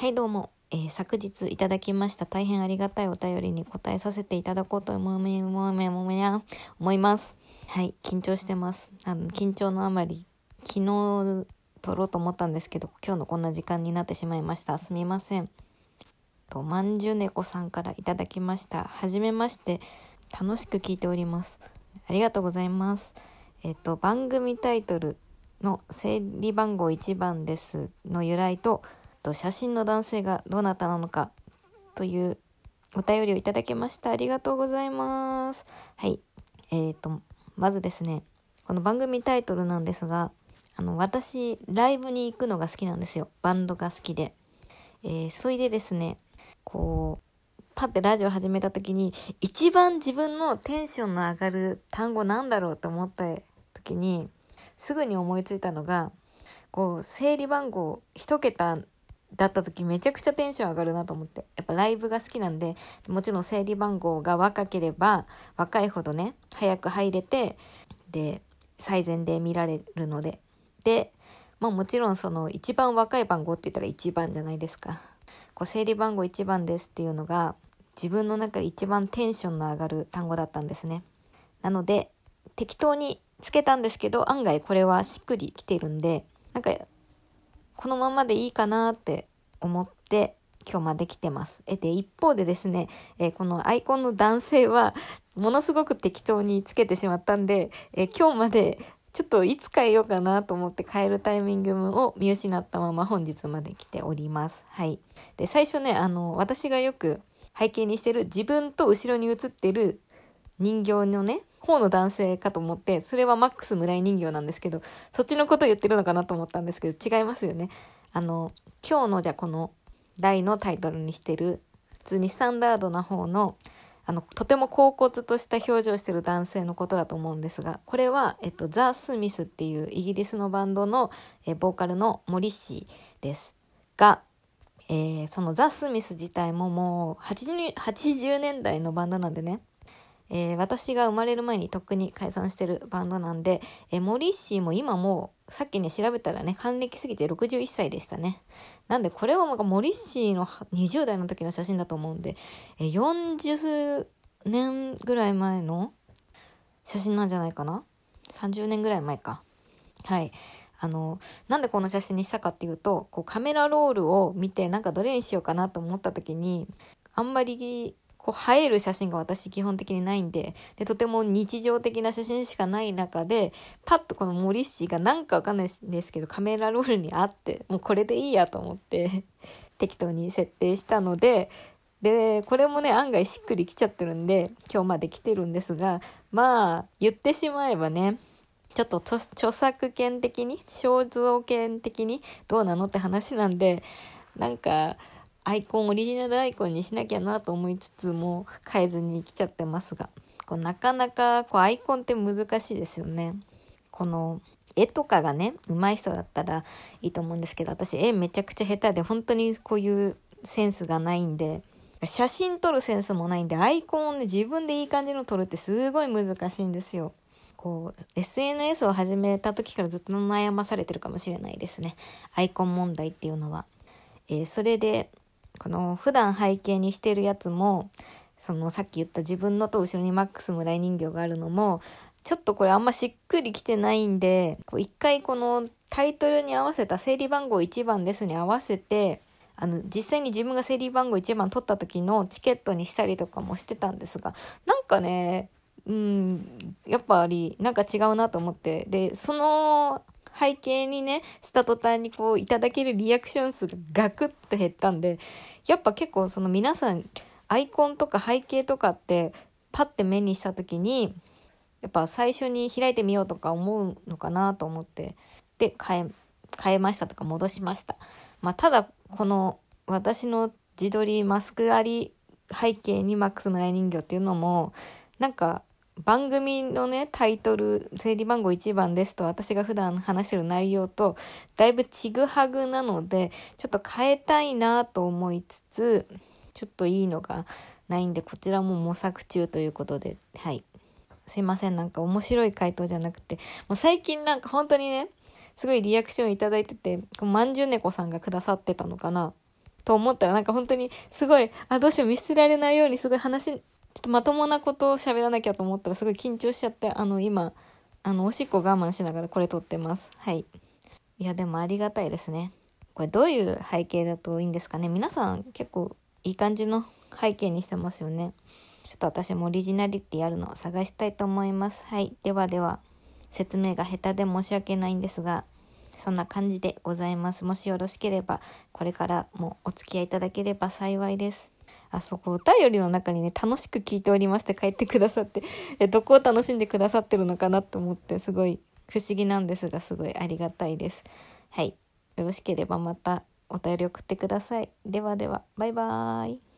はいどうも、えー、昨日いただきました大変ありがたいお便りに答えさせていただこうと思い思います。はい、緊張してます。あの、緊張のあまり、昨日撮ろうと思ったんですけど、今日のこんな時間になってしまいました。すみません。と、まんじゅねこさんからいただきました。はじめまして、楽しく聞いております。ありがとうございます。えっと、番組タイトルの整理番号1番ですの由来と、と写真の男性がどなたなのかというお便りをいただきました。ありがとうございます。はい。えっ、ー、と、まずですね、この番組タイトルなんですが、あの、私、ライブに行くのが好きなんですよ。バンドが好きで。えー、それでですね、こう、パッてラジオ始めた時に、一番自分のテンションの上がる単語なんだろうと思った時に、すぐに思いついたのが、こう、整理番号1桁だった時めちゃくちゃテンション上がるなと思って。やっぱライブが好きなんで、もちろん整理番号が若ければ若いほどね、早く入れて、で、最善で見られるので。で、まあもちろんその一番若い番号って言ったら1番じゃないですか。こう整理番号1番ですっていうのが自分の中で一番テンションの上がる単語だったんですね。なので適当につけたんですけど案外これはしっくりきてるんでなんかこのままでいいかなって思って今日まで来てます。えで、一方でですね、えこのアイコンの男性はものすごく適当につけてしまったんで、え今日までちょっといつ変えようかなと思って変えるタイミングを見失ったまま本日まで来ております。はい。で、最初ね、あの、私がよく背景にしてる自分と後ろに写ってる人形のね、方の男性かと思って、それはマックス村井人形なんですけど、そっちのこと言ってるのかなと思ったんですけど、違いますよね。あの、今日のじゃこの題のタイトルにしてる、普通にスタンダードな方の、あの、とても恍惚とした表情をしてる男性のことだと思うんですが、これは、えっと、ザ・スミスっていうイギリスのバンドの、えボーカルのモリシーです。が、えー、そのザ・スミス自体ももう80 80年代のバンドなんでね、えー、私が生まれる前にとっくに解散してるバンドなんで、えー、モリッシーも今も、さっきね、調べたらね、還暦すぎて61歳でしたね。なんで、これはもうモリッシーの20代の時の写真だと思うんで、えー、40年ぐらい前の写真なんじゃないかな ?30 年ぐらい前か。はい。あの、なんでこの写真にしたかっていうと、こうカメラロールを見て、なんかどれにしようかなと思った時に、あんまりこう映える写真が私基本的にないんで、で、とても日常的な写真しかない中で、パッとこのモリッシーがなんかわかんないですけど、カメラロールにあって、もうこれでいいやと思って適当に設定したので、で、これもね、案外しっくりきちゃってるんで、今日まで来てるんですが、まあ、言ってしまえばね、ちょっと著作権的に、肖像権的にどうなのって話なんで、なんか、アイコンオリジナルアイコンにしなきゃなと思いつつも変えずに来ちゃってますがこうなかなかこうアイコンって難しいですよね。この絵とかがね上手い人だったらいいと思うんですけど私絵めちゃくちゃ下手で本当にこういうセンスがないんで写真撮るセンスもないんでアイコンをね自分でいい感じの撮るってすごい難しいんですよ。こう SNS を始めた時からずっと悩まされてるかもしれないですね。アイコン問題っていうのは。えー、それでこの普段背景にしてるやつもそのさっき言った自分のと後ろにマックス村井人形があるのもちょっとこれあんましっくりきてないんで一回このタイトルに合わせた整理番号1番ですに合わせてあの実際に自分が整理番号1番取った時のチケットにしたりとかもしてたんですがなんかねうんやっぱりなんか違うなと思ってでその背景にね、した途端にこういただけるリアクション数がガクッと減ったんで、やっぱ結構その皆さん、アイコンとか背景とかってパッて目にした時に、やっぱ最初に開いてみようとか思うのかなと思って、で、変え、変えましたとか戻しました。まあ、ただ、この私の自撮りマスクあり背景にマックス村人形っていうのも、なんか番組のね、タイトル、整理番号1番ですと、私が普段話してる内容と、だいぶちぐはぐなので、ちょっと変えたいなと思いつつ、ちょっといいのがないんで、こちらも模索中ということで、はい。すいません、なんか面白い回答じゃなくて、もう最近なんか本当にね、すごいリアクションいいてて、まんじゅう猫さんがくださってたのかなと思ったらなんか本当にすごい、あ、どうしよう見捨てられないようにすごい話、ちょっとまともなことを喋らなきゃと思ったらすごい緊張しちゃって、あの今、あのおしっこ我慢しながらこれ撮ってます。はい。いやでもありがたいですね。これどういう背景だといいんですかね？皆さん結構いい感じの背景にしてますよね。ちょっと私もオリジナリティあるのを探したいと思います。はい。ではでは、説明が下手で申し訳ないんですが、そんな感じでございます。もしよろしければ、これからもお付き合いいただければ幸いです。あそこ、お便りの中にね、楽しく聞いておりまして帰ってくださって、え、どこを楽しんでくださってるのかなと思って、すごい不思議なんですが、すごいありがたいです。はい。よろしければまたお便り送ってください。ではでは、バイバーイ。